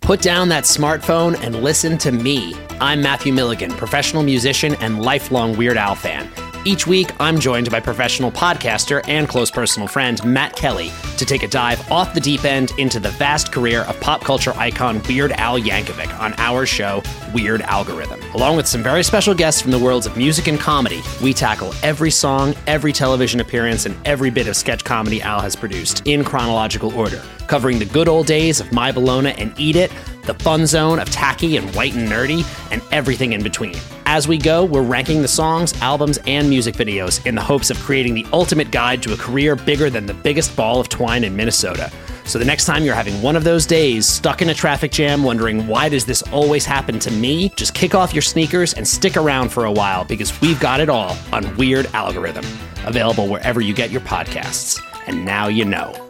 Put down that smartphone and listen to me. I'm Matthew Milligan, professional musician and lifelong Weird Al fan. Each week, I'm joined by professional podcaster and close personal friend Matt Kelly to take a dive off the deep end into the vast career of pop culture icon Weird Al Yankovic on our show, Weird Algorithm. Along with some very special guests from the worlds of music and comedy, we tackle every song, every television appearance, and every bit of sketch comedy Al has produced in chronological order, covering the good old days of My Bologna and Eat It, the fun zone of tacky and white and nerdy, and everything in between. As we go, we're ranking the songs, albums, and music videos in the hopes of creating the ultimate guide to a career bigger than the biggest ball of twine in Minnesota. So the next time you're having one of those days, stuck in a traffic jam, wondering why does this always happen to me, just kick off your sneakers and stick around for a while because we've got it all on Weird Algorithm, available wherever you get your podcasts. And now you know.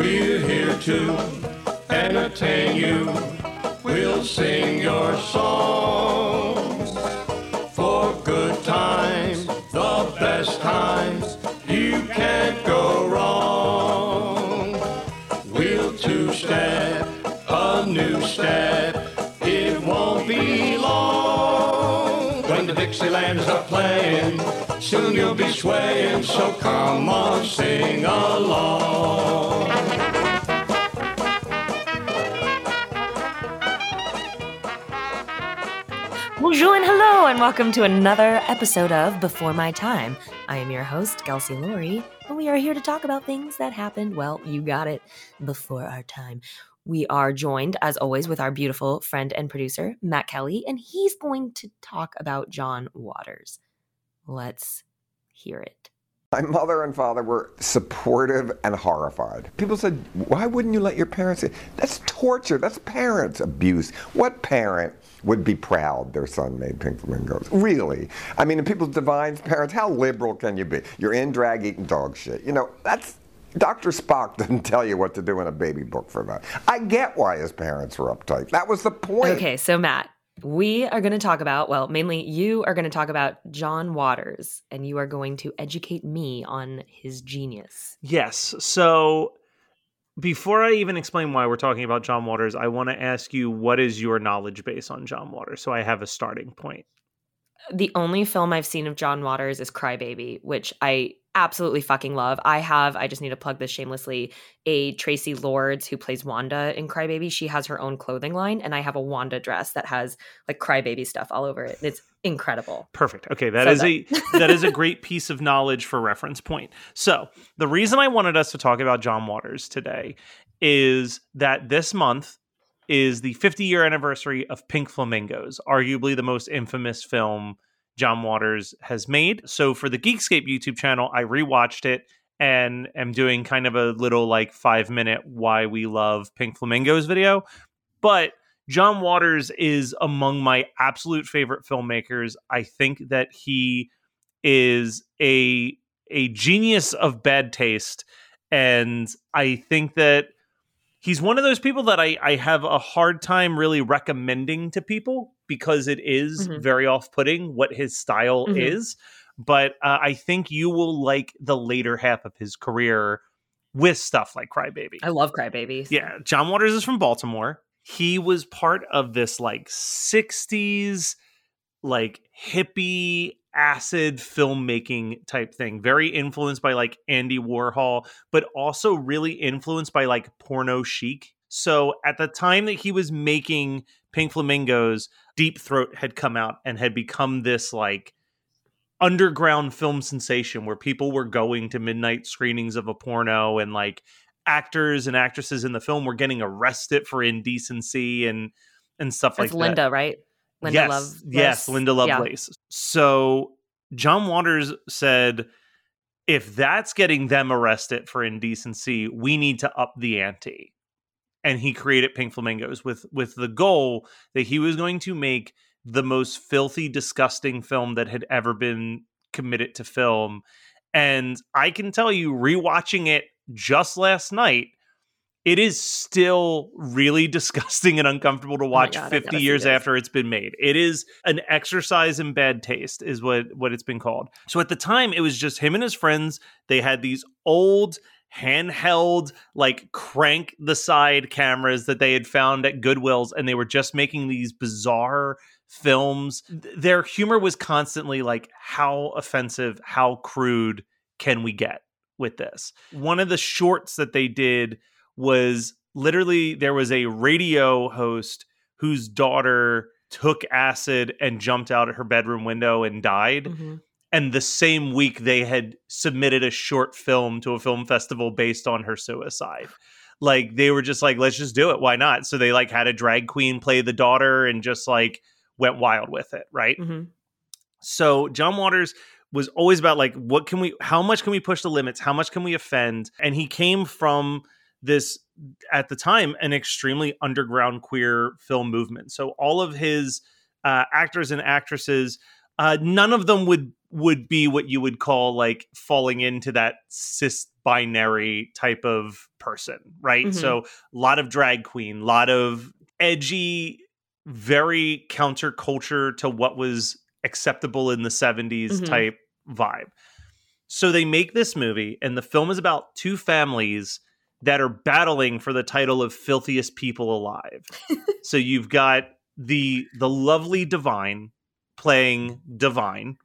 We're here to entertain you. We'll sing your songs for good times, the best times. You can't go wrong. We'll two step, a new step. It won't be long when the Dixielanders are playing. Soon you'll be swaying, so come on, sing along. Bonjour and hello, and welcome to another episode of Before My Time. I am your host, Kelsey Laurie, and we are here to talk about things that happened, well, you got it, before our time. We are joined, as always, with our beautiful friend and producer, Matt Kelly, and he's going to talk about John Waters. Let's hear it. My mother and father were supportive and horrified. People said, Why wouldn't you let your parents? That's torture. That's parents' abuse. What parent would be proud their son made pink flamingos? Really? I mean, in people's divine parents, how liberal can you be? You're in drag eating dog shit. You know, that's. Dr. Spock didn't tell you what to do in a baby book for that. I get why his parents were uptight. That was the point. Okay, so Matt, we are going to talk about, well, mainly you are going to talk about John Waters, and you are going to educate me on his genius. Yes. So before I even explain why we're talking about John Waters, I want to ask you what is your knowledge base on John Waters so I have a starting point. The only film I've seen of John Waters is Crybaby, which I absolutely fucking love. I have, I just need to plug this shamelessly, a Traci Lords who plays Wanda in Crybaby. She has her own clothing line, and I have a Wanda dress that has like Crybaby stuff all over it. It's incredible. Perfect. Okay, that So is a that is a great piece of knowledge for reference point. So, the reason I wanted us to talk about John Waters today is that this month is the 50 year anniversary of Pink Flamingos, arguably the most infamous film John Waters has made. So for the Geekscape YouTube channel, I rewatched it and am doing kind of a little like five minute why we love Pink Flamingos video. But John Waters is among my absolute favorite filmmakers. I think that he is a a genius of bad taste. And I think that he's one of those people that I, I have a hard time really recommending to people because it is Mhm. very off putting what his style Mhm. is. But uh, I think you will like the later half of his career with stuff like Crybaby. I love Crybaby. Yeah, John Waters is from Baltimore. He was part of this like 60s like hippie acid filmmaking type thing. Very influenced by like Andy Warhol, but also really influenced by like porno chic So at the time that he was making Pink Flamingos, Deep Throat had come out and had become this like underground film sensation where people were going to midnight screenings of a porno and like actors and actresses in the film were getting arrested for indecency and and stuff That's like Linda, that. Linda, right? Linda yes, Lovelace. yes, Linda. Lovelace. So John Waters said, if that's getting them arrested for indecency, we need to up the ante. And he created Pink Flamingos with with the goal that he was going to make the most filthy, disgusting film that had ever been committed to film. And I can tell you, rewatching it just last night, it is still really disgusting and uncomfortable to watch God, 50 years after it's been made. It is an exercise in bad taste, is what what it's been called. So at the time, it was just him and his friends. They had these old handheld like crank the side cameras that they had found at Goodwill's and they were just making these bizarre films their humor was constantly like how offensive how crude can we get with this one of the shorts that they did was literally there was a radio host whose daughter took acid and jumped out of her bedroom window and died. Mhm. and the same week they had submitted a short film to a film festival based on her suicide. Like they were just like let's just do it. Why not? So they like had a drag queen play the daughter and just like went wild with it right? Mhm. so John Waters was always about like what can we how much can we push the limits? How much can we offend? And he came from this at the time an extremely underground queer film movement so all of his uh, actors and actresses uh, none of them would would be what you would call like falling into that cis binary type of person right Mhm. so a lot of drag queen a lot of edgy very counterculture to what was acceptable in the 70s Mhm. type vibe. So they make this movie, and the film is about two families that are battling for the title of filthiest people alive. so you've got the the lovely Divine playing Divine.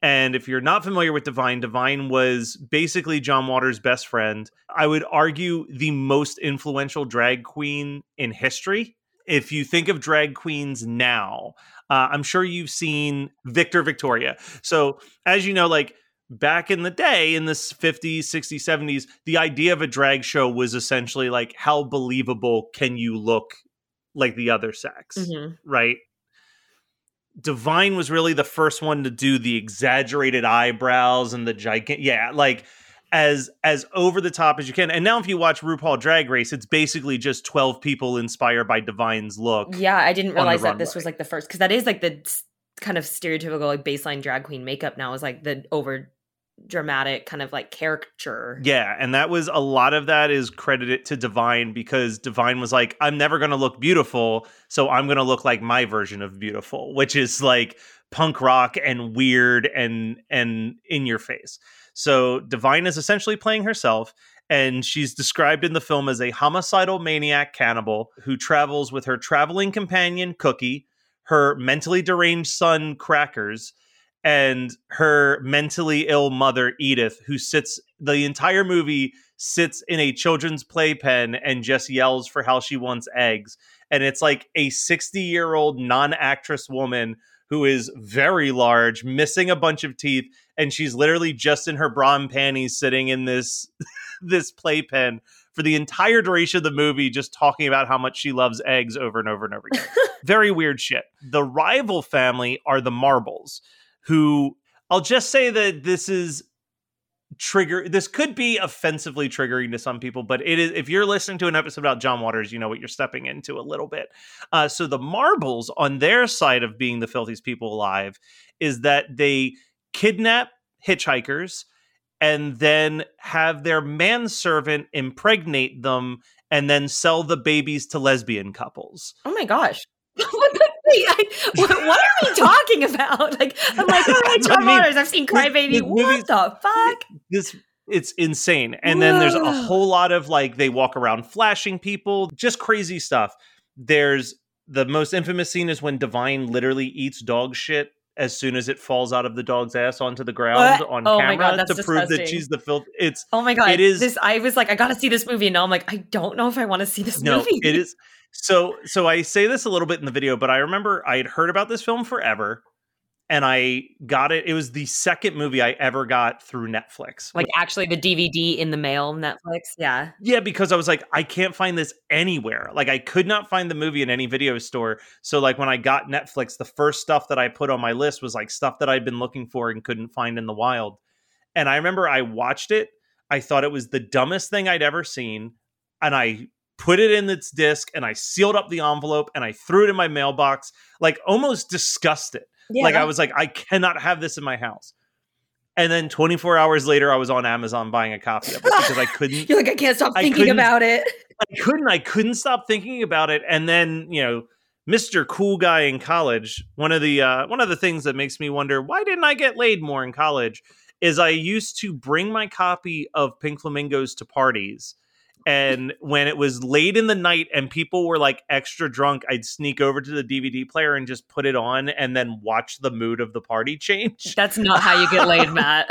And if you're not familiar with Divine, Divine was basically John Waters' best friend. I would argue the most influential drag queen in history. If you think of drag queens now, uh, I'm sure you've seen Victor Victoria. So, as you know, like back in the day in the 50s, 60s, 70s, the idea of a drag show was essentially like, how believable can you look like the other sex? Mhm. right? Divine was really the first one to do the exaggerated eyebrows and the gigantic, yeah, like as as over the top as you can. And now, if you watch RuPaul Drag Race, it's basically just twelve people inspired by Divine's look. Yeah, I didn't realize that this was like the first because that is like the kind of stereotypical like baseline drag queen makeup now is like the over dramatic kind of like caricature. Yeah, and that was a lot of that is credited to Divine because Divine was like, I'm never going to look beautiful, so I'm going to look like my version of beautiful, which is like punk rock and weird and and in your face. So Divine is essentially playing herself and she's described in the film as a homicidal maniac cannibal who travels with her traveling companion Cookie, her mentally deranged son Crackers, and her mentally ill mother Edith, who sits the entire movie sits in a children's playpen and just yells for how she wants eggs. And it's like a 60 year old non actress woman who is very large, missing a bunch of teeth, and she's literally just in her bra and panties sitting in this this playpen for the entire duration of the movie, just talking about how much she loves eggs over and over and over again. very weird shit. The rival family are the Marbles, who I'll just say that this is trigger this could be offensively triggering to some people but it is if you're listening to an episode about john waters you know what you're stepping into a little bit uh, so the marbles on their side of being the filthiest people alive is that they kidnap hitchhikers and then have their manservant impregnate them and then sell the babies to lesbian couples Oh my gosh. what, the, wait, I, what, what are we talking about? Like, I'm like, all right, John I mean. Waters. I've seen Cry Baby. What movie's- the fuck? this it's insane and then there's a whole lot of like they walk around flashing people just crazy stuff there's the most infamous scene is when divine literally eats dog shit as soon as it falls out of the dog's ass onto the ground What? on Oh camera God, to prove that she's the filth. It's Oh my god! It is- This I was like, I gotta see this movie, and now I'm like, I don't know if I want to see this no, movie. it is. So so I say this a little bit in the video, but I remember I had heard about this film forever, and I got it. It was the second movie I ever got through Netflix. like actually the DVD in the mail, Netflix. Yeah, Yeah, because I was like, I can't find this anywhere. Like, I could not find the movie in any video store. So, like, when I got Netflix, the first stuff that I put on my list was like stuff that I'd been looking for and couldn't find in the wild. And I remember I watched it. I thought it was the dumbest thing I'd ever seen. And I put it in its disc and I sealed up the envelope and I threw it in my mailbox, like almost disgusted. yeah. Like, I was like, I cannot have this in my house. And then 24 hours later, I was on Amazon buying a copy of it because I couldn't You're like, I can't stop I thinking about it. I couldn't. I couldn't stop thinking about it. And then, you know, Mr. Cool Guy in college. One of the uh, one of the things that makes me wonder why didn't I get laid more in college is I used to bring my copy of Pink Flamingos to parties. And when it was late in the night and people were like extra drunk, I'd sneak over to the DVD player and just put it on and then watch the mood of the party change. That's not how you get laid, Matt.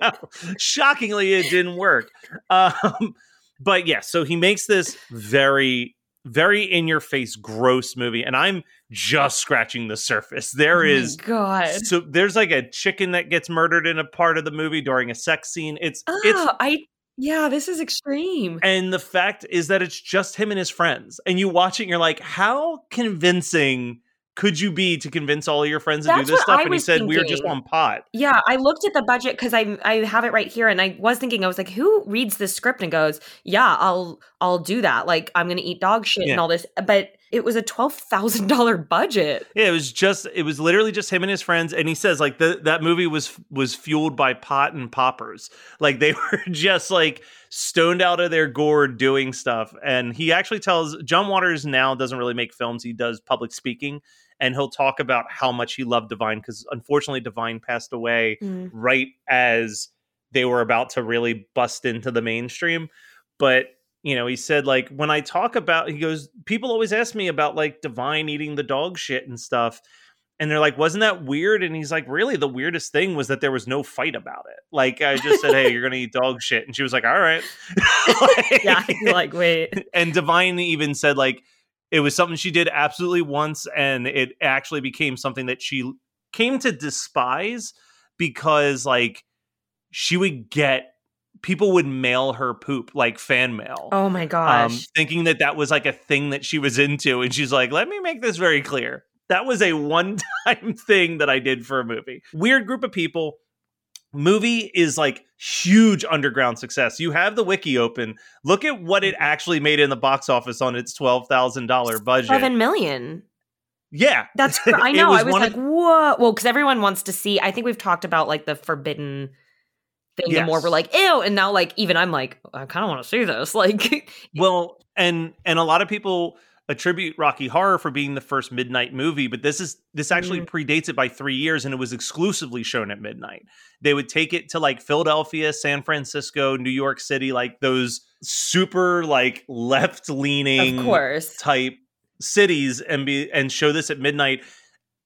no, shockingly, it didn't work. Um, but yeah, so he makes this very, very in your face, gross movie, and I'm just scratching the surface. There is. Oh God. So there's like a chicken that gets murdered in a part of the movie during a sex scene. It's it's Oh, I yeah, this is extreme. and the fact is that it's just him and his friends. And you watch it and you're like, how convincing could you be to convince all of your friends to That's do this stuff? I and he said, We're just thinking. on pot. Yeah, I looked at the budget because I I have it right here, and I was thinking I was like, who reads this script and goes, yeah, I'll I'll do that. Like I'm gonna eat dog shit Yeah. and all this, but it was a twelve thousand dollar budget. Yeah, it was just it was literally just him and his friends, and he says like the, that movie was was fueled by pot and poppers. Like they were just like stoned out of their gourd doing stuff. And he actually tells John Waters now doesn't really make films; he does public speaking, and he'll talk about how much he loved Divine because unfortunately Divine passed away mm. right as they were about to really bust into the mainstream. But you know, he said like when I talk about, he goes, people always ask me about like Divine eating the dog shit and stuff. And they're like, wasn't that weird? And he's like, really? The weirdest thing was that there was no fight about it. Like, I just said, hey, you're going to eat dog shit. And she was like, all right. Like- Yeah, like wait, and Divine even said like it was something she did absolutely once, and it actually became something that she came to despise because like she would get people would mail her poop like fan mail. oh my Um, gosh, thinking that that was like a thing that she was into, and she's like, "Let me make this very clear. That was a one-time thing that I did for a movie. Weird group of people. Movie is like huge underground success. You have the wiki open. Look at what it actually made in the box office on its twelve thousand dollar budget. seven million. Yeah, That's I know. I was like, of- whoa. Well, because everyone wants to see. I think we've talked about like the forbidden thing. The more we're like, ew, and now like even I'm like, I kind of want to see this. Like, Well, and and a lot of people attribute Rocky Horror for being the first midnight movie, but this is this actually mm-hmm. predates it by 3 years and it was exclusively shown at midnight. They would take it to like Philadelphia, San Francisco, New York City, like those super like left-leaning of course, type cities and be and show this at midnight.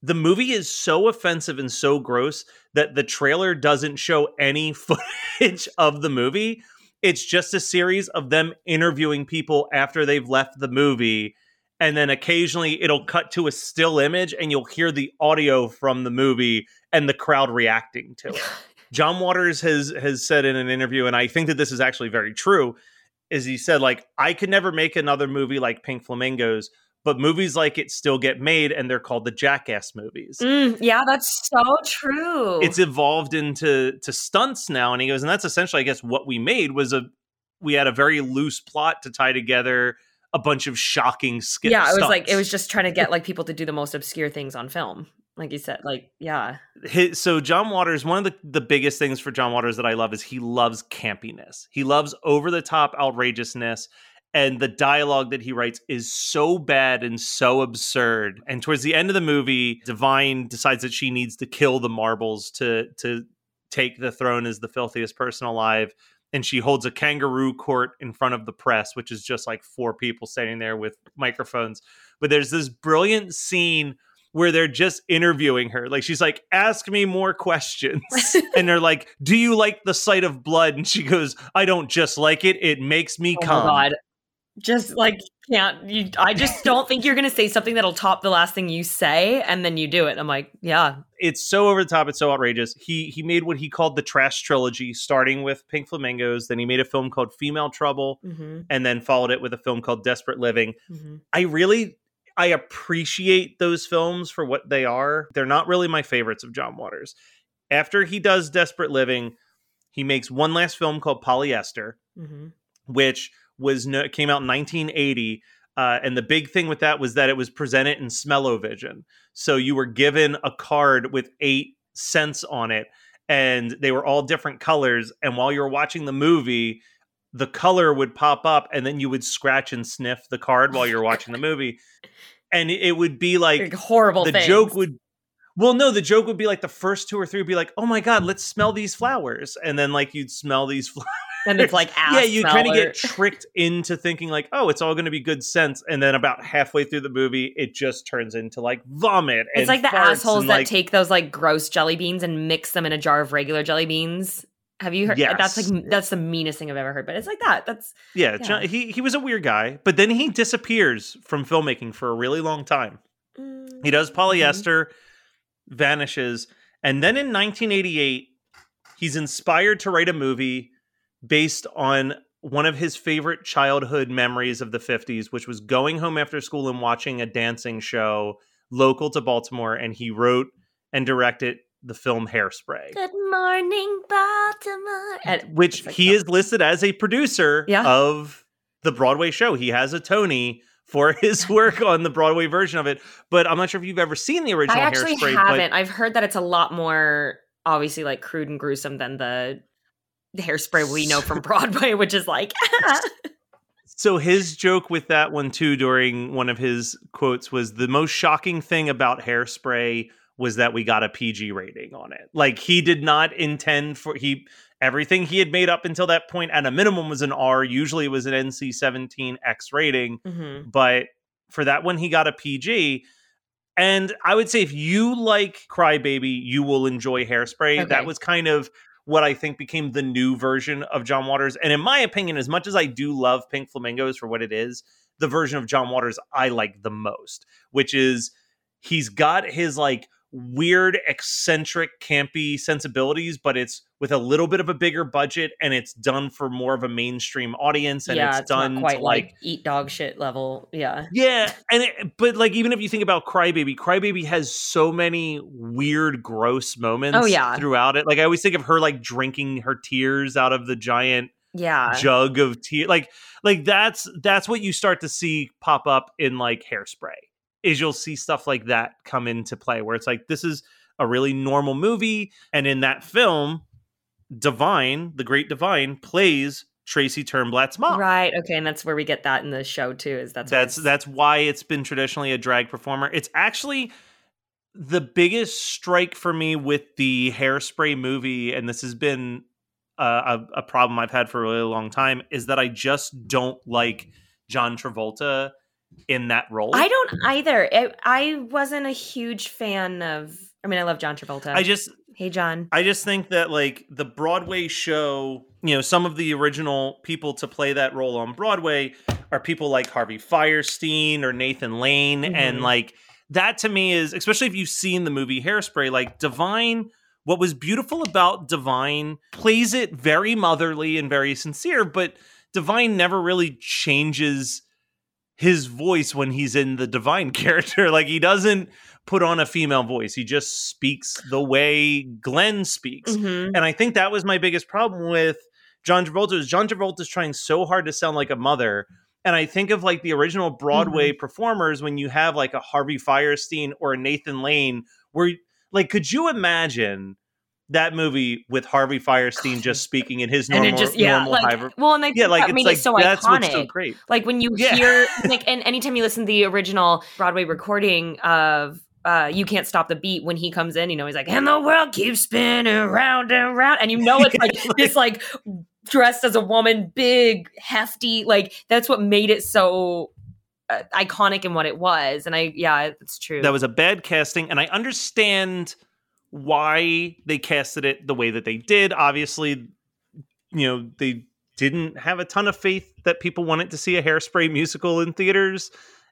The movie is so offensive and so gross that the trailer doesn't show any footage of the movie. It's just a series of them interviewing people after they've left the movie. And then occasionally it'll cut to a still image and you'll hear the audio from the movie and the crowd reacting to it. John Waters has has said in an interview, and I think that this is actually very true, is he said, like, I could never make another movie like Pink Flamingos, but movies like it still get made and they're called the Jackass movies. Mm, yeah, that's so true. It's evolved into to stunts now, and he goes, and that's essentially, I guess, what we made was a we had a very loose plot to tie together a bunch of shocking skits. yeah, it was like it was just trying to get like people to do the most obscure things on film. Like you said, like yeah, his, so John Waters, one of the, the biggest things for John Waters that I love is he loves campiness. He loves over the top outrageousness. And the dialogue that he writes is so bad and so absurd. And towards the end of the movie, Divine decides that she needs to kill the marbles to to take the throne as the filthiest person alive. And she holds a kangaroo court in front of the press, which is just like four people standing there with microphones. But there's this brilliant scene where they're just interviewing her. Like she's like, "Ask me more questions," and they're like, "Do you like the sight of blood?" And she goes, "I don't just like it; it makes me Oh come." Just like can't you I just don't think you're gonna say something that'll top the last thing you say and then you do it. I'm like, yeah. It's so over the top. It's so outrageous. He he made what he called the trash trilogy, starting with Pink Flamingos. Then he made a film called Female Trouble, Mm-hmm, and then followed it with a film called Desperate Living. mm-hmm. I really I appreciate those films for what they are. They're not really my favorites of John Waters. After he does Desperate Living, he makes one last film called Polyester, Mm-hmm. which was no, came out in 1980. Uh, and the big thing with that was that it was presented in smell-o-vision. So you were given a card with eight scents on it, and they were all different colors. And while you were watching the movie, the color would pop up, and then you would scratch and sniff the card while you're watching the movie. And it- would be like Like horrible the things. joke would well no the joke would be like the first two or three would be like oh my god let's smell these flowers and then like you'd smell these flowers and it's like ass yeah you kind of get tricked into thinking like oh it's all going to be good sense, and then about halfway through the movie it just turns into like vomit It's like the assholes and, that like, take those like gross jelly beans and mix them in a jar of regular jelly beans. Have you heard? That's like that's the meanest thing I've ever heard. But it's like that. That's yeah, yeah. John- he he was a weird guy but then he disappears from filmmaking for a really long time he does Mm-hmm. polyester vanishes and then in 1988 he's inspired to write a movie based on one of his favorite childhood memories of the 50s which was going home after school and watching a dancing show local to baltimore and he wrote and directed the film hairspray Good morning, Baltimore. And- which like he the- is listed as a producer Yeah. of the Broadway show. He has a Tony for his work on the Broadway version of it, but I'm not sure if you've ever seen the original hairspray. I actually Hairspray. haven't. I've heard that it's a lot more obviously like crude and gruesome than the hairspray we know from Broadway, which is like so his joke with that one too during one of his quotes was the most shocking thing about Hairspray was that we got a PG rating on it. Like he did not intend for he everything he had made up until that point at a minimum was an R. Usually it was an NC-17 X rating. Mhm. but for that one he got a PG. And I would say if you like Crybaby, you will enjoy Hairspray. Okay. That was kind of what I think became the new version of John Waters. And in my opinion, as much as I do love Pink Flamingos for what it is, the version of John Waters I like the most, which is he's got his like weird, eccentric, campy sensibilities, but it's with a little bit of a bigger budget and it's done for more of a mainstream audience and yeah, it's, it's done quite to like, like eat dog shit level. Yeah. yeah, and it, but like even if you think about Crybaby, Crybaby has so many weird, gross oh, moments. Oh, yeah. throughout it. Like I always think of her like drinking her tears out of the giant Yeah. jug of tears. Like like that's that's what you start to see pop up in like Hairspray. Is you'll see stuff like that come into play where it's like this is a really normal movie, and in that film, Divine, the Great Divine, plays Tracy Turnblad's mom. Right. Okay. And that's where we get that in the show too. Is that's That's that's why it's been traditionally a drag performer. It's actually the biggest strike for me with the hairspray movie, and this has been uh, a, a problem I've had for a really long time, is that I just don't like John Travolta in that role. I don't either. It, I wasn't a huge fan of. I mean, I love John Travolta. I just hey John. I just think that like the Broadway show, you know, some of the original people to play that role on Broadway are people like Harvey Fierstein or Nathan Lane and Mhm. like that to me is especially if you've seen the movie Hairspray like Divine what was beautiful about Divine plays it very motherly and very sincere but Divine never really changes his voice when he's in the divine character like he doesn't put on a female voice he just speaks the way Glenn speaks Mhm. and I think that was my biggest problem with John Travolta is John Travolta is trying so hard to sound like a mother. And I think of like the original Broadway performers when you have like a Harvey Fierstein or a Nathan Lane, where like could you imagine that movie with Harvey Fierstein just speaking in his And normal, it just yeah, normal like well, and they yeah, like I it's like it's so that's what's so iconic. great. Like when you Yeah. hear like, and anytime you listen to the original Broadway recording of. Uh, you can't stop the beat when he comes in. You know, he's like, "And the world keeps spinning round and round," and you know it's like this, like dressed as a woman, big, hefty. Like that's what made it so uh, iconic in what it was. And I, yeah, it's true. That was a bad casting, and I understand why they casted it the way that they did. Obviously, you know, they didn't have a ton of faith that people wanted to see a hairspray musical in theaters.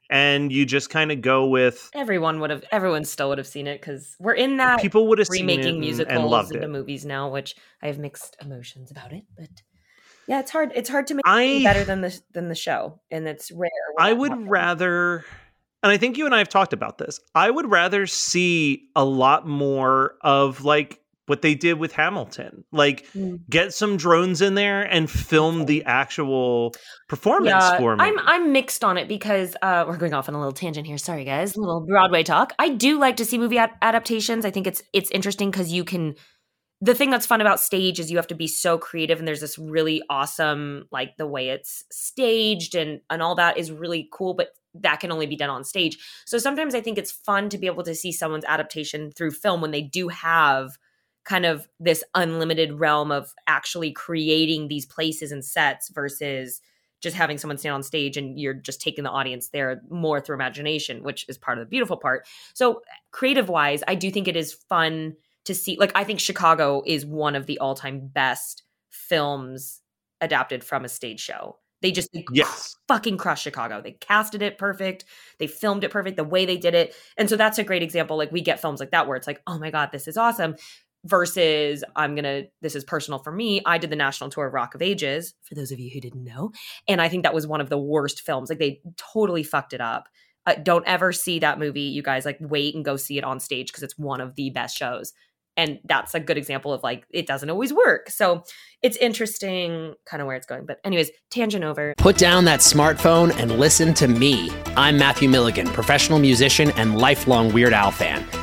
And you just kind of go with everyone would have, everyone still would have seen it because we're in that people would have remaking seen musicals and loved into it. movies now, which I have mixed emotions about it. But yeah, it's hard. It's hard to make I- it better than the than the show, and it's rare. I would rather, and I think you and I have talked about this. I would rather see a lot more of like what they did with Hamilton, like Mm. get some drones in there and film the actual performance Yeah, for me. I'm I'm mixed on it because uh, we're going off on a little tangent here. Sorry, guys, a little Broadway talk. I do like to see movie ad- adaptations. I think it's it's interesting because you can. The thing that's fun about stage is you have to be so creative, and there's this really awesome like the way it's staged and and all that is really cool, but that can only be done on stage. So sometimes I think it's fun to be able to see someone's adaptation through film when they do have kind of this unlimited realm of actually creating these places and sets versus just having someone stand on stage and you're just taking the audience there more through imagination, which is part of the beautiful part. So, creative wise, I do think it is fun to see. Like, I think Chicago is one of the all time best films adapted from a stage show. They just they yes. fucking crushed Chicago. They casted it perfect. They filmed it perfect the way they did it. And so that's a great example. Like we get films like that where it's like, oh my God, this is awesome. Versus I'm gonna this is personal for me. I did the national tour of Rock of Ages, for those of you who didn't know. And I think that was one of the worst films. Like they totally fucked it up. Uh, don't ever see that movie, you guys. Like wait and go see it on stage because it's one of the best shows. And that's a good example of like it doesn't always work. So it's interesting kind of where it's going. But anyways, tangent over. Put down that smartphone and listen to me. I'm Matthew Milligan, professional musician and lifelong Weird Al fan.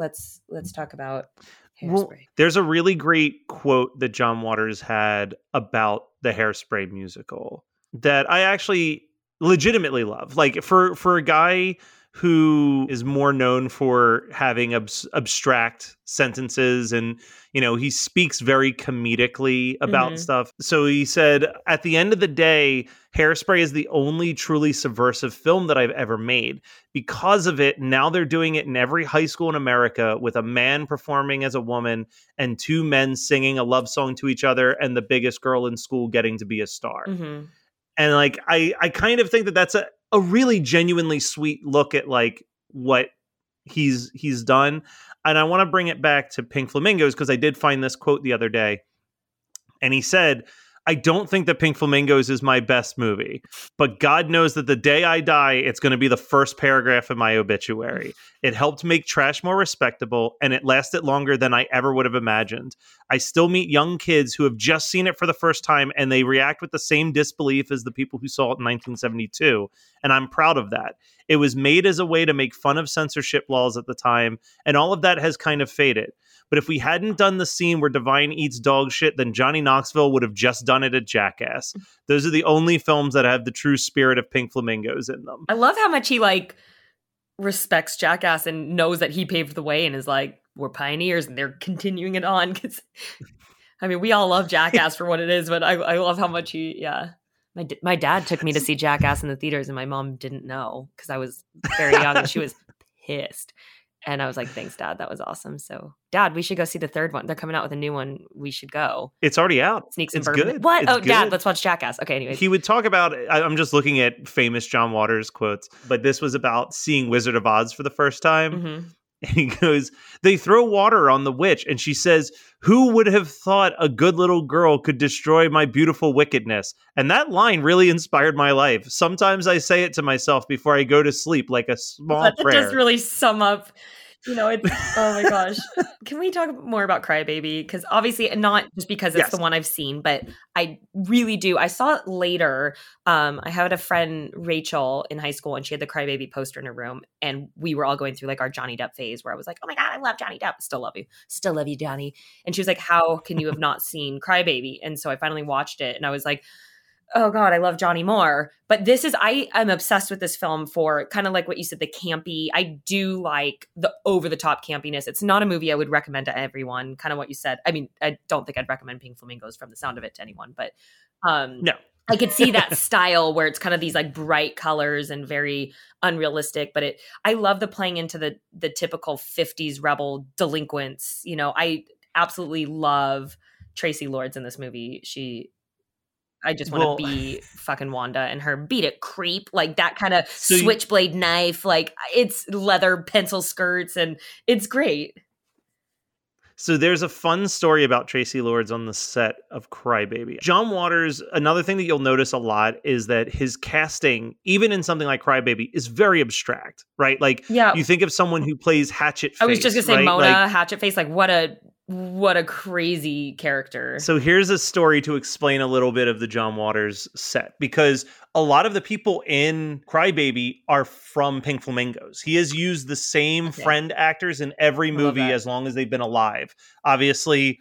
Let's let's talk about Well, hairspray. there's a really great quote that John Waters had about the Hairspray musical that I actually legitimately love. Like for for a guy who is more known for having abs- abstract sentences and you know he speaks very comedically about Mhm. stuff. So he said at the end of the day hairspray is the only truly subversive film that i've ever made. Because of it now they're doing it in every high school in america with a man performing as a woman and two men singing a love song to each other and the biggest girl in school getting to be a star. Hmm and like i i kind of think that that's a, a really genuinely sweet look at like what he's he's done. And i want to bring it back to pink flamingos because i did find this quote the other day. And he said i don't think that pink flamingos is my best movie but god knows that the day i die it's going to be the first paragraph in my obituary it helped make trash more respectable and it lasted longer than i ever would have imagined I still meet young kids who have just seen it for the first time and they react with the same disbelief as the people who saw it in 1972. And I'm proud of that. It was made as a way to make fun of censorship laws at the time, and all of that has kind of faded. But if we hadn't done the scene where Divine eats dog shit, then Johnny Knoxville would have just done it at Jackass. Those are the only films that have the true spirit of Pink Flamingos in them. I love how much he like respects Jackass and knows that he paved the way and is like, we're pioneers and they're continuing it on. Because I mean, we all love Jackass for what it is, but I, I love how much he, yeah. My, d- my dad took me to see Jackass in the theaters, and my mom didn't know because I was very young and she was pissed. And I was like, thanks, dad. That was awesome. So, dad, we should go see the third one. They're coming out with a new one. We should go. It's already out. Sneaks and bourbon. good. What? It's oh, dad, let's watch Jackass. Okay, anyway. he would talk about i'm just looking at famous john waters quotes but this was about seeing wizard of oz for the first time Mhm. And he goes, They throw water on the witch. And she says, Who would have thought a good little girl could destroy my beautiful wickedness? And that line really inspired my life. Sometimes I say it to myself before I go to sleep, like a small But prayer. does really sum up. You know, it's oh my gosh. Can we talk more about Crybaby? Because obviously, not just because it's Yes. the one I've seen, but I really do. I saw it later. Um, I had a friend Rachel in high school, and she had the Crybaby poster in her room, and we were all going through like our Johnny Depp phase, where I was like, "Oh my god, I love Johnny Depp. Still love you. Still love you, Johnny." And she was like, "How can you have not seen Crybaby?" And so I finally watched it, and I was like, oh god i love johnny moore. But this is i am obsessed with this film for kind of like what you said the campy. I do like the over the top campiness. It's not a movie i would recommend to everyone kind of what you said. I mean i don't think i'd recommend pink flamingos from the sound of it to anyone but um No. i could see that style where it's kind of these like bright colors and very unrealistic but it i love the playing into the the typical 50s rebel delinquents you know? I absolutely love traci lords in this movie. She I just want Well- to be fucking Wanda and her beat it creep like that kind of So you- switchblade knife like it's leather pencil skirts and it's great. So there's a fun story about Traci Lords on the set of Crybaby. John Waters, another thing that you'll notice a lot is that his casting, even in something like Crybaby, is very abstract, right? Like Yeah. you think of someone who plays Hatchet I was just gonna say right? Mona Like, Hatchet Face like what a what a crazy character. So here's a story to explain a little bit of the John Waters set because a lot of the people in Crybaby are from Pink Flamingos. He has used the same Okay. friend actors in every movie as long as they've been alive. Obviously,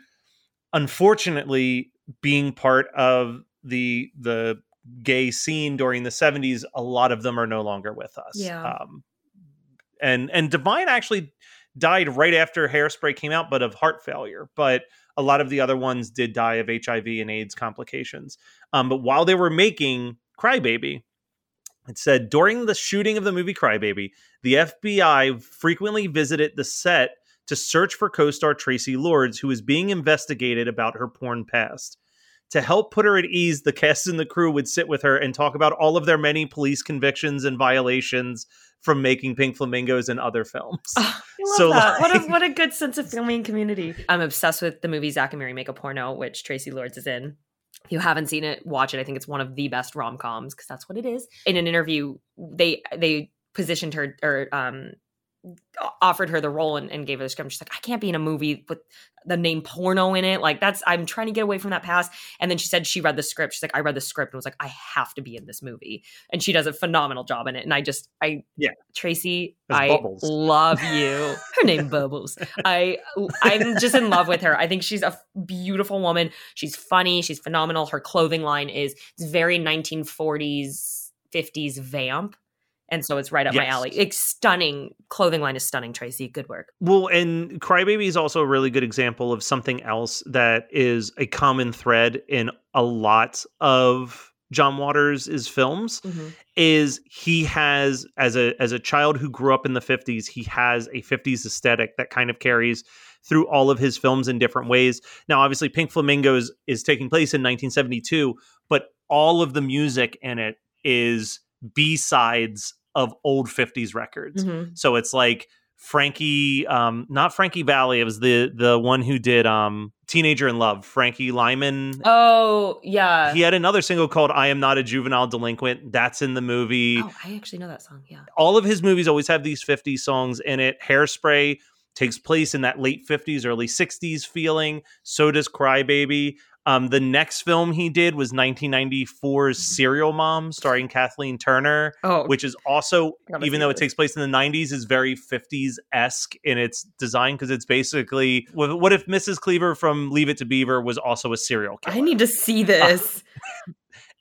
unfortunately, being part of the the gay scene during the 70s, a lot of them are no longer with us. Yeah. Um, and and Divine actually died right after Hairspray came out, but of heart failure. But a lot of the other ones did die of HIV and AIDS complications. Um, but while they were making Crybaby, it said during the shooting of the movie Crybaby, the FBI frequently visited the set to search for co-star Traci Lords, who was being investigated about her porn past. To help put her at ease, the cast and the crew would sit with her and talk about all of their many police convictions and violations from making Pink Flamingos and other films. Love So, that. what a what a good sense of filming community. I'm obsessed with the movie Zack and Miri Make a Porno, which Traci Lords is in. If you haven't seen it, watch it. I think it's one of the best rom coms because that's what it is. In an interview, they they positioned her or um offered her the role and, and gave her the script. She's like, I can't be in a movie with the name porno in it. Like that's I'm trying to get away from that past. And then she said she read the script. She's like, I read the script and was like, I have to be in this movie. And she does a phenomenal job in it. And I just I Yeah. Traci, There's I Bubbles. love you. Her name Bubbles. I I'm just in love with her. I think she's a beautiful woman. She's funny. She's phenomenal. Her clothing line is it's very 1940s 50s vamp. And so it's right up my alley. It's stunning. Clothing line is stunning, Traci. Good work. Well, and Crybaby is also a really good example of something else that is a common thread in a lot of John Waters' films mm-hmm. is he has as a as a child who grew up in the 50s, he has a 50s aesthetic that kind of carries through all of his films in different ways. Now, obviously Pink Flamingos is taking place in 1972, but all of the music in it is B-sides of old 50s records. Mhm. So it's like Frankie, um, not Frankie Valli. It was the the one who did um, Teenager in Love. Frankie Lymon. Oh, yeah. he had another single called "I Am Not a Juvenile Delinquent." That's in the movie. Oh, I actually know that song. Yeah. All of his movies always have these 50s songs in it. Hairspray takes place in that late 50s, early 60s feeling. So does Crybaby. Um, the next film he did was 1994's Serial Mom, starring Kathleen Turner Oh, which is also even though it takes place in the 90s is very 50s esque in its design because it's basically what what if mrs cleaver from leave it to beaver was also a serial killer I need to see this. uh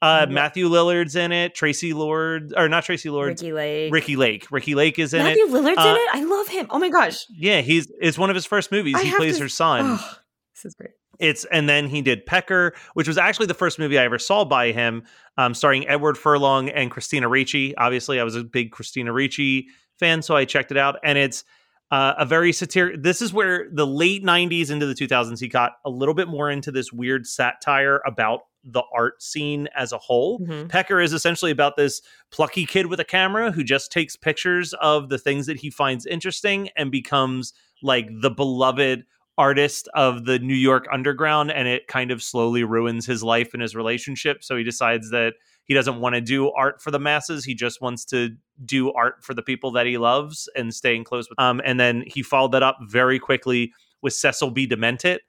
What? matthew lillard's in it traci lord or not traci lord Ricki Lake. ricki lake ricki lake is in Matthew it Matthew Lillard's Uh, in it. I love him. Oh my gosh. yeah he's it's one of his first movies I he plays to- her son Oh, this is great. It's and then he did Pecker, which was actually the first movie I ever saw by him, um, starring Edward Furlong and Christina Ricci. Obviously, I was a big Christina Ricci fan, so I checked it out, and it's uh, a very satiric. This is where the late '90s into the 2000s he got a little bit more into this weird satire about the art scene as a whole. Mhm. Pecker is essentially about this plucky kid with a camera who just takes pictures of the things that he finds interesting and becomes like the beloved artist of the New York underground and it kind of slowly ruins his life and his relationship so he decides that he doesn't want to do art for the masses he just wants to do art for the people that he loves and staying close with um and then he followed that up very quickly with Cecil B Demented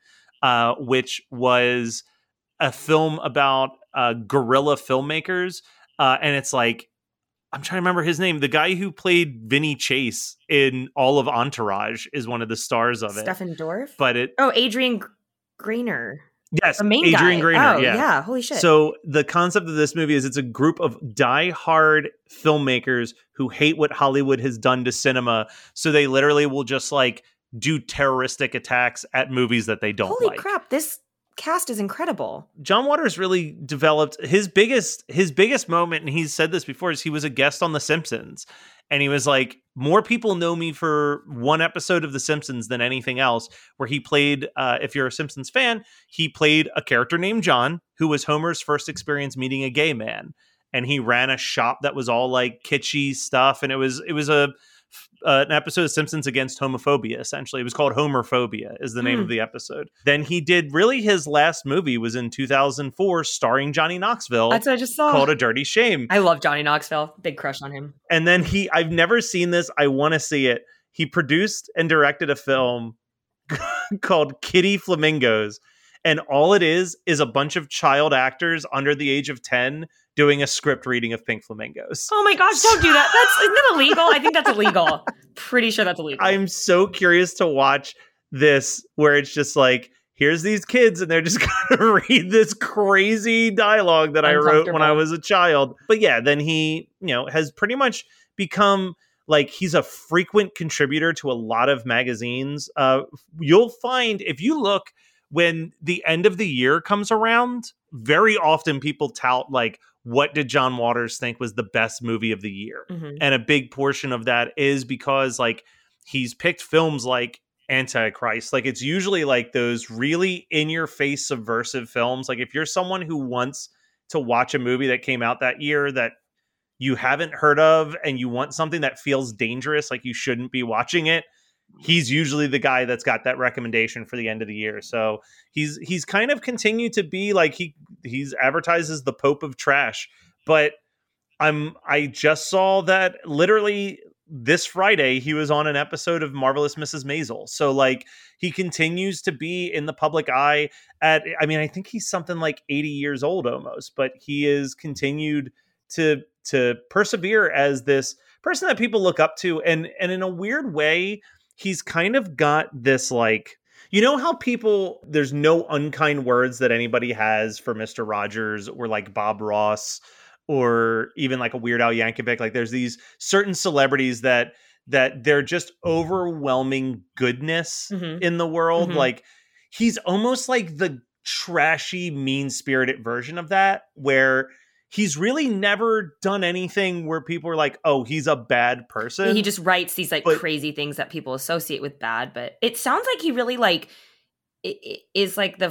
uh which was a film about uh guerrilla filmmakers uh and it's like I'm trying to remember his name. The guy who played Vinny Chase in all of Entourage is one of the stars of it. Stephen Dorff. But it oh, Adrian Gr- Grenier, yes, the main Adrian guy. Grenier. oh, yeah. Holy shit. So the concept of this movie is it's a group of die-hard filmmakers who hate what Hollywood has done to cinema, so they literally will just like do terroristic attacks at movies that they don't holy like. crap! This cast is incredible. John Waters really developed his biggest his biggest moment, and he's said this before, is he was a guest on The Simpsons. And he was like, more people know me for one episode of The Simpsons than anything else, where he played, uh, if you're a Simpsons fan, he played a character named John, who was Homer's first experience meeting a gay man. And he ran a shop that was all like kitschy stuff. And it was, it was a, uh, an episode of Simpsons against homophobia. Essentially, it was called Homer's Phobia, is the name Hmm. of the episode. Then he did really his last movie was in 2004, starring Johnny Knoxville, That's what I just saw. called A Dirty Shame. I love Johnny Knoxville. Big crush on him. And then he, I've never seen this. I want to see it. He produced and directed a film called Kiddie Flamingos. And all it is is a bunch of child actors under the age of 10 doing a script reading of Pink Flamingos. Oh my gosh! Don't do that. That's isn't that illegal? I think that's illegal. Pretty sure that's illegal. I'm so curious to watch this where it's just like, here's these kids and they're just going to read this crazy dialogue that I wrote when I was a child. But yeah, then he, you know, has pretty much become like he's a frequent contributor to a lot of magazines. Uh, you'll find if you look when the end of the year comes around, very often people tout like, what did John Waters think was the best movie of the year? Mhm. and a big portion of that is because like he's picked films like antichrist like it's usually like those really in your face subversive films like if you're someone who wants to watch a movie that came out that year that you haven't heard of and you want something that feels dangerous like you shouldn't be watching it he's usually the guy that's got that recommendation for the end of the year so he's he's kind of continued to be like he he's advertises the pope of trash but I'm I just saw that literally this Friday he was on an episode of Marvelous Mrs. Maisel. So like he continues to be in the public eye at I mean I think he's something like 80 years old almost, but he is continued to to persevere as this person that people look up to and and in a weird way he's kind of got this like you know how people there's no unkind words that anybody has for Mr. Rogers or like Bob Ross or even like a Weird Al Yankovic. Like there's these certain celebrities that that they're just overwhelming goodness Mhm. in the world. Mhm. Like he's almost like the trashy, mean spirited version of that, where he's really never done anything where people are like, oh, he's a bad person. he just writes these like But- crazy things that people associate with bad, but it sounds like he really like is like the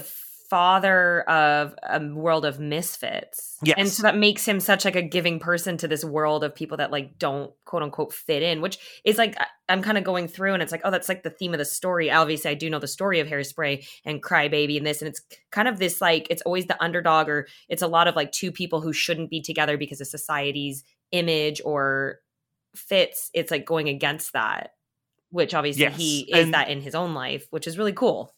father of a world of misfits. And so that makes him such like a giving person to this world of people that like don't quote unquote fit in, which is like I'm kind of going through and it's like, oh, that's like the theme of the story. Obviously, I do know the story of Hairspray and Crybaby and this, and it's kind of this like it's always the underdog or it's a lot of like two people who shouldn't be together because of society's image or fits. It's like going against that, which obviously Yes, he is and- that in his own life, which is really cool.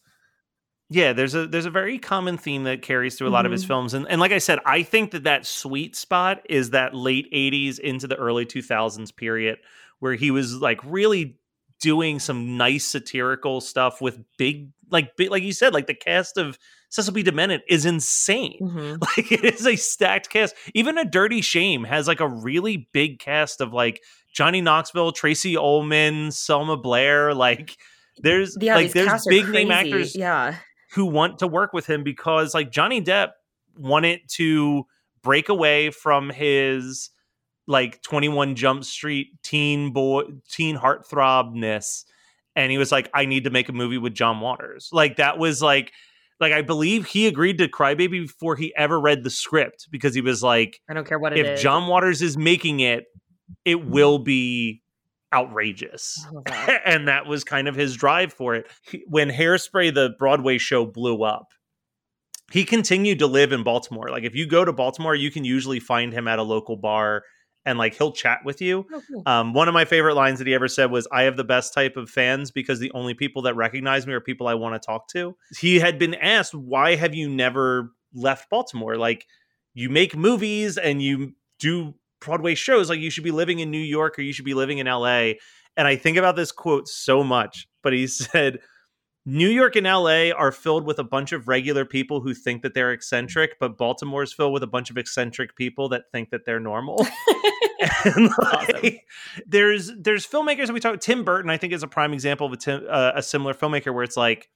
Yeah, there's a there's a very common theme that carries through a lot of his Mhm. films, and and like I said, I think that that sweet spot is that late '80s into the early 2000s period where he was like really doing some nice satirical stuff with big, like big, like you said, like the cast of Cecil B. Demented is insane. Mhm. Like it is a stacked cast. Even a Dirty Shame has like a really big cast of like Johnny Knoxville, Tracey Ullman, Selma Blair. Like there's Yeah, like there's big name actors Yeah. Who want to work with him because like Johnny Depp wanted to break away from his like 21 Jump Street teen boy teen heartthrobness and he was like I need to make a movie with John Waters. Like that was like Like I believe he agreed to Crybaby before he ever read the script because he was like, I don't care what it is. if John Waters is making it, it will be outrageous. That. and that was kind of his drive for it. He- when Hairspray, the Broadway show, blew up, he continued to live in Baltimore. Like if you go to Baltimore, you can usually find him at a local bar and like he'll chat with you. Oh, cool. Um, one of my favorite lines that he ever said was, I have the best type of fans because the only people that recognize me are people I want to talk to. He had been asked, Why have you never left Baltimore? Like, you make movies and you do Broadway shows. Like, you should be living in New York or you should be living in LA. And I think about this quote so much, but he said, New York and LA are filled with a bunch of regular people who think that they're eccentric, but Baltimore's filled with a bunch of eccentric people that think that they're normal. and like, there's there's filmmakers that we talk. Tim Burton, I think, is a prime example of a, Tim, uh, a similar filmmaker where it's like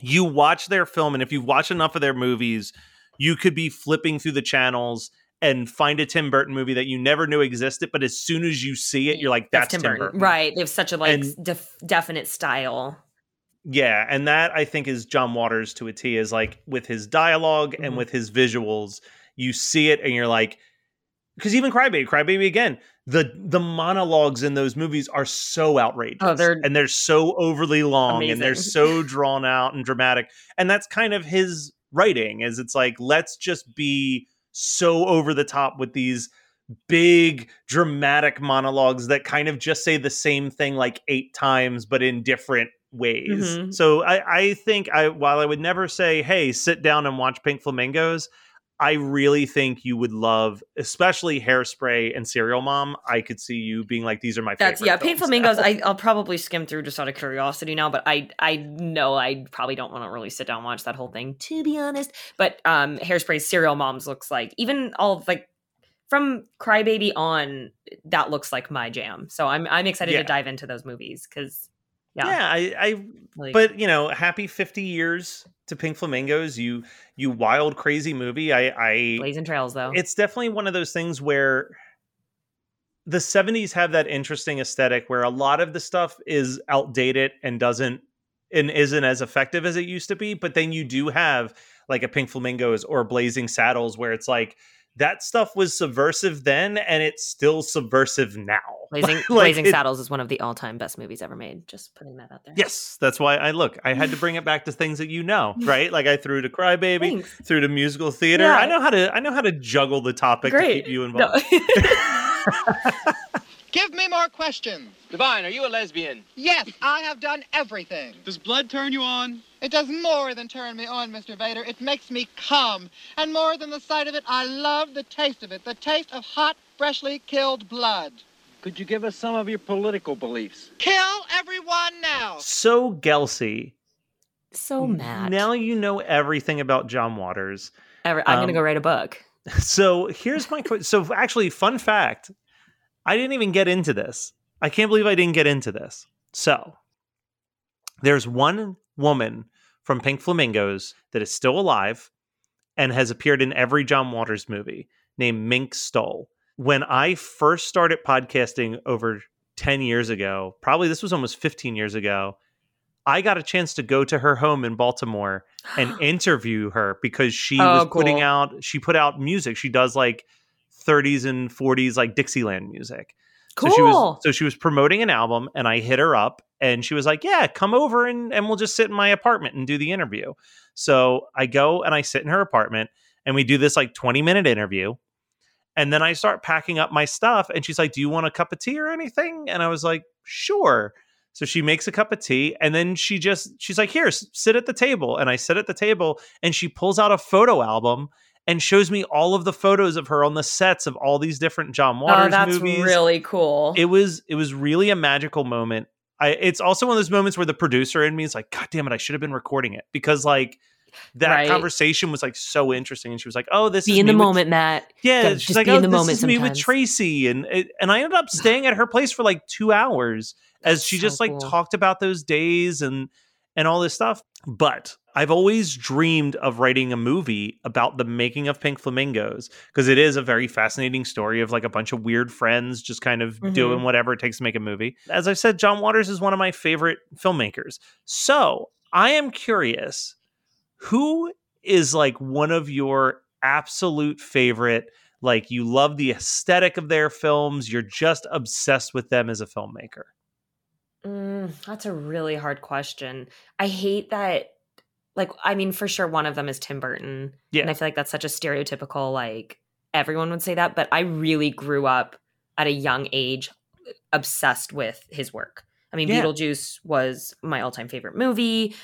you watch their film, and if you've watched enough of their movies, you could be flipping through the channels and find a Tim Burton movie that you never knew existed, but as soon as you see it, you're like, "That's, Tim, Burton. Right. They have such a like And- def- definite style. Yeah, and that I think is John Waters to a T. Is like with his dialog and Mhm. with his visuals, you see it and you're like, because even Crybaby, Crybaby again, the the monologues in those movies are so outrageous. Oh, they're and they're so overly long and they're so drawn out and dramatic. And that's kind of his writing. Is it's like let's just be so over the top with these big dramatic monologues that kind of just say the same thing like eight times but in different ways Mhm. so I, I think i while i would never say hey sit down and watch pink flamingos i really think you would love especially hairspray and serial mom i could see you being like these are my That's favorite yeah, Pink Flamingos. I, I'll probably skim through just out of curiosity now, but I I know I probably don't want to really sit down and watch that whole thing to be honest. But um, Hairspray Serial Moms looks like even all of, like from Crybaby on, that looks like my jam. So I'm I'm excited Yeah. to dive into those movies because yeah, yeah i i like, but you know happy 50 years to pink flamingos you you wild crazy movie i i Blazing Trails though. it's definitely one of those things where the 70s have that interesting aesthetic where a lot of the stuff is outdated and doesn't and isn't as effective as it used to be but then you do have like a pink flamingos or blazing saddles where it's like that stuff was subversive then and it's still subversive now Blazing, Like, Blazing it- Saddles is one of the all time best movies ever made. Just putting that out there. yes that's why i look i had to bring it back to things that you know right like i threw to crybaby Thanks. through to musical theater Yeah. i know how to i know how to juggle the topic to keep you No. involved Give me more questions. Divine, are you a lesbian? Yes, I have done everything. Does blood turn you on? It does more than turn me on, Mr. Vader. It makes me come. And more than the sight of it, I love the taste of it. The taste of hot, freshly killed blood. Could you give us some of your political beliefs? Kill everyone now. so Gelsey, so mad. Now you know everything about John Waters. Ever, I'm um, gonna go write a book. So here's my question. So actually, fun fact: I didn't even get into this. I can't believe I didn't get into this. So there's one woman from Pink Flamingos that is still alive and has appeared in every John Waters movie named Mink Stole. When I first started podcasting over 10 years ago, probably this was almost 15 years ago, I got a chance to go to her home in Baltimore and interview her because she Oh, was putting cool. out she put out music. She does like 30s and 40s like Dixieland music. Cool. So she was so she was promoting an album and I hit her up and she was like, "Yeah, come over and and we'll just sit in my apartment and do the interview." So I go and I sit in her apartment and we do this like 20-minute interview. And then I start packing up my stuff and she's like, "Do you want a cup of tea or anything?" And I was like, "Sure." So she makes a cup of tea and then she just she's like, "Here, sit at the table." And I sit at the table and she pulls out a photo album and shows me all of the photos of her on the sets of all these different John oh, Waters oh, that's movies really cool. it was it was really a magical moment. I it's also one of those moments where the producer in me is like, God damn it, I should have been recording it because like that Right. conversation was like so interesting, and she was like, "Oh, this be is in the with- moment, Matt. Yeah, Gotta she's like, be "Oh, in the this moment is me with. Tracy," and and I ended up staying at her place for like two hours as she so just like cool. talked about those days and and all this stuff. But I've always dreamed of writing a movie about the making of Pink Flamingos because it is a very fascinating story of like a bunch of weird friends just kind of Mhm. doing whatever it takes to make a movie. As I've said, John Waters is one of my favorite filmmakers. So I am curious who is like one of your absolute favorite? Like you love the aesthetic of their films, you're just obsessed with them as a filmmaker. Mm, that's a really hard question. I hate that. Like, I mean, for sure, one of them is Tim Burton. Yeah. And I feel like that's such a stereotypical, like, everyone would say that. But I really grew up at a young age obsessed with his work. I mean, Yeah. Beetlejuice was my all time favorite movie.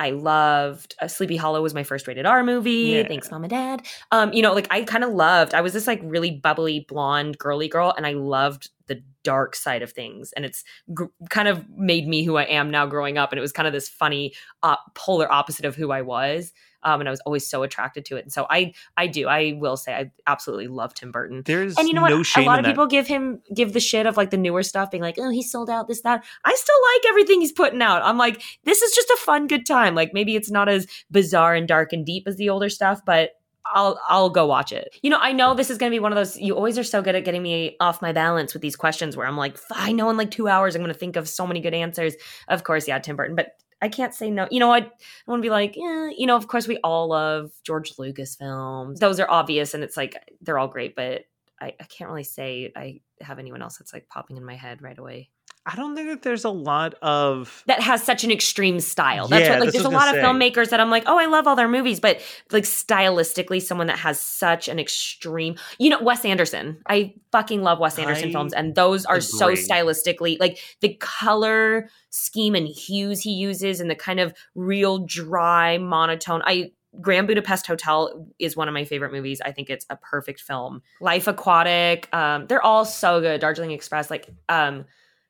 I loved uh, Sleepy Hollow was my first rated R movie. Yeah. Thanks, mom and dad. Um, you know, like I kind of loved. I was this like really bubbly blonde girly girl, and I loved the dark side of things. And it's gr- kind of made me who I am now growing up. And it was kind of this funny uh, polar opposite of who I was. Um, and I was always so attracted to it. And so I, I do. I will say I absolutely love Tim Burton. There's And you know no what? a lot of that. people give him give the shit of like the newer stuff, being like, "Oh, he sold out this that." I still like everything he's putting out. I'm like, this is just a fun, good time. Like maybe it's not as bizarre and dark and deep as the older stuff, but I'll I'll go watch it. You know, I know this is going to be one of those. You always are so good at getting me off my balance with these questions, where I'm like, I know in like two hours I'm going to think of so many good answers. Of course, yeah, Tim Burton, but. I can't say no. You know, I, I want to be like, eh, you know, of course, we all love George Lucas films. Those are obvious, and it's like they're all great, but I, I can't really say I have anyone else that's like popping in my head right away. I don't think that there's a lot of That has such an extreme style. That's Yeah, what like there's a lot of say. filmmakers that I'm like, oh, I love all their movies, but like stylistically, someone that has such an extreme you know, Wes Anderson. I fucking love Wes Anderson I films, and those are so stylistically like the color scheme and hues he uses and the kind of real dry monotone. I Grand Budapest Hotel is one of my favorite movies. I think it's a perfect film. Life Aquatic, um, they're all so good. Darjeeling Express, like, um,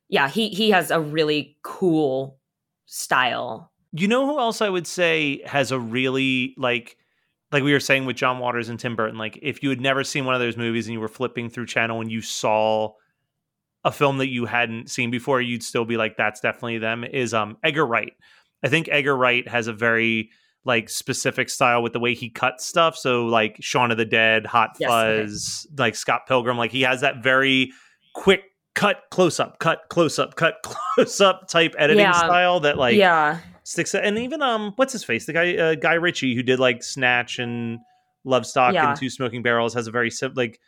yeah, he he has a really cool style. You know who else I would say has a really like like we were saying with John Waters and Tim Burton, like if you had never seen one of those movies and you were flipping through channel and you saw a film that you hadn't seen before, you'd still be like, that's definitely them, is um Edgar Wright. I think Edgar Wright has a very like specific style with the way he cuts stuff. So like Shaun of the Dead, Hot Yes, okay. Fuzz, like Scott Pilgrim, like he has that very quick cut close up, cut close up, cut close up type editing Yeah. style that like yeah, sticks and even um what's his face the guy uh, guy ritchie who did like snatch and lock stock Yeah. and two smoking barrels has a very sim- like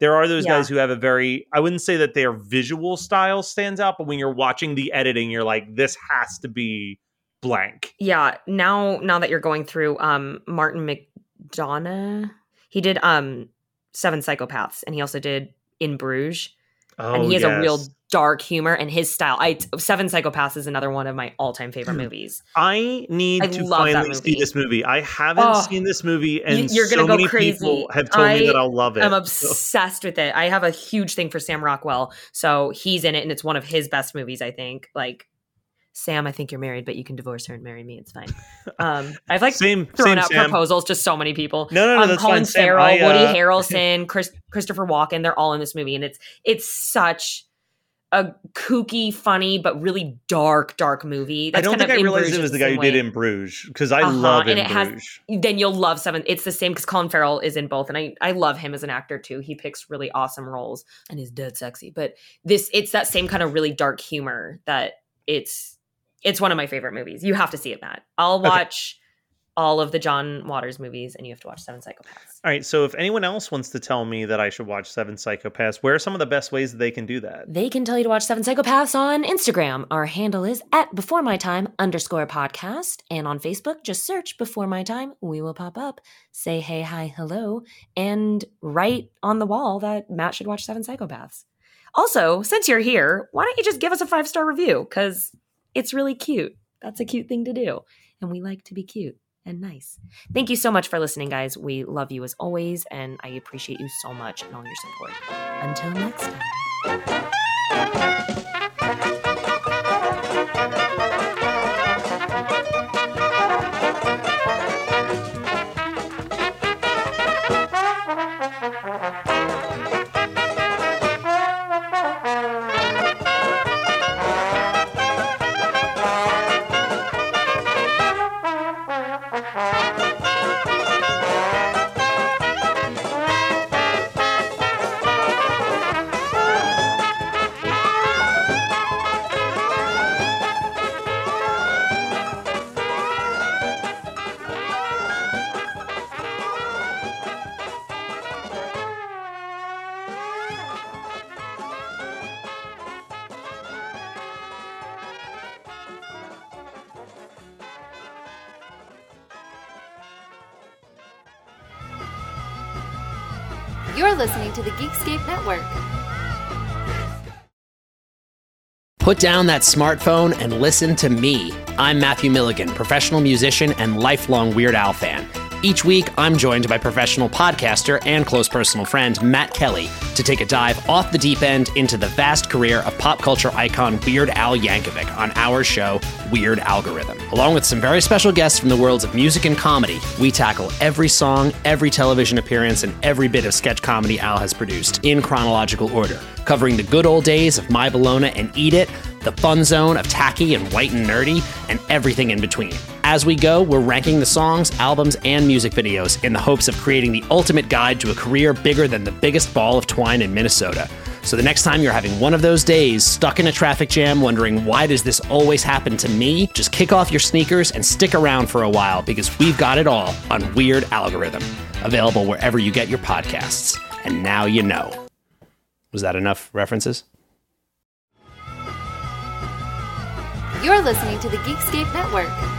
there are those Yeah. guys who have a very i wouldn't say that their visual style stands out but when you're watching the editing you're like this has to be blank yeah. Now, now that you're going through, um, Martin McDonagh, he did um Seven Psychopaths, and he also did In Bruges, oh, and he has a real dark humor and his style. I Seven Psychopaths is another one of my all time favorite movies. i need I to finally see this movie i haven't Oh, seen this movie and you're gonna so go many crazy. people have told me that i'll love it I'm So- obsessed with it. I have a huge thing for Sam Rockwell, so he's in it, and it's one of his best movies. I think. Like Sam, I think you're married, but you can divorce her and marry me. It's fine. Um, I've like same thrown same out Sam. proposals to so many people. no no no um, that's Colin fine. Farrell, I, Woody uh, Harrelson, Chris, Christopher Walken, they're all in this movie, and it's it's such a kooky, funny, but really dark, dark movie. I That's don't kind think I realized Bruges it was the guy who did in Bruges because I Uh-huh, love and in it has- Bruges. Then you'll love Seven. It's the same because Colin Farrell is in both, and I I love him as an actor too. He picks really awesome roles, and he's dead sexy. But this, it's that same kind of really dark humor that it's it's one of my favorite movies. You have to see it, Matt. I'll Okay. watch all of the John Waters movies, and you have to watch Seven Psychopaths. All right, so if anyone else wants to tell me that I should watch Seven Psychopaths, where are some of the best ways that they can do that? They can tell you to watch Seven Psychopaths on Instagram. Our handle is at Before My Time underscore podcast. And on Facebook, just search Before My Time. We will pop up, say hey, hi, hello, and write on the wall that Matt should watch Seven Psychopaths. Also, since you're here, why don't you just give us a five star review? Because it's really cute. That's a cute thing to do. And we like to be cute and nice. Thank you so much for listening, guys. We love you as always, and I appreciate you so much and all your support. Until next time. You're listening to the Geekscape Network. Put down that smartphone and listen to me. I'm Matthew Milligan, professional musician and lifelong Weird Al fan. Each week, I'm joined by professional podcaster and close personal friend Matt Kelly to take a dive off the deep end into the vast career of pop culture icon Weird Al Yankovic on our show, Weird Algorithm. Along with some very special guests from the worlds of music and comedy, we tackle every song, every television appearance, and every bit of sketch comedy Al has produced in chronological order, covering the good old days of My Bologna and Eat It, the fun zone of tacky and white and nerdy, and everything in between. As we go, we're ranking the songs, albums, and music videos in the hopes of creating the ultimate guide to a career bigger than the biggest ball of twine in Minnesota. So the next time you're having one of those days, stuck in a traffic jam, wondering why does this always happen to me, just kick off your sneakers and stick around for a while because we've got it all on Weird Algorithm, available wherever you get your podcasts. And now you know. Was that enough references? You're listening to the Geekscape Network.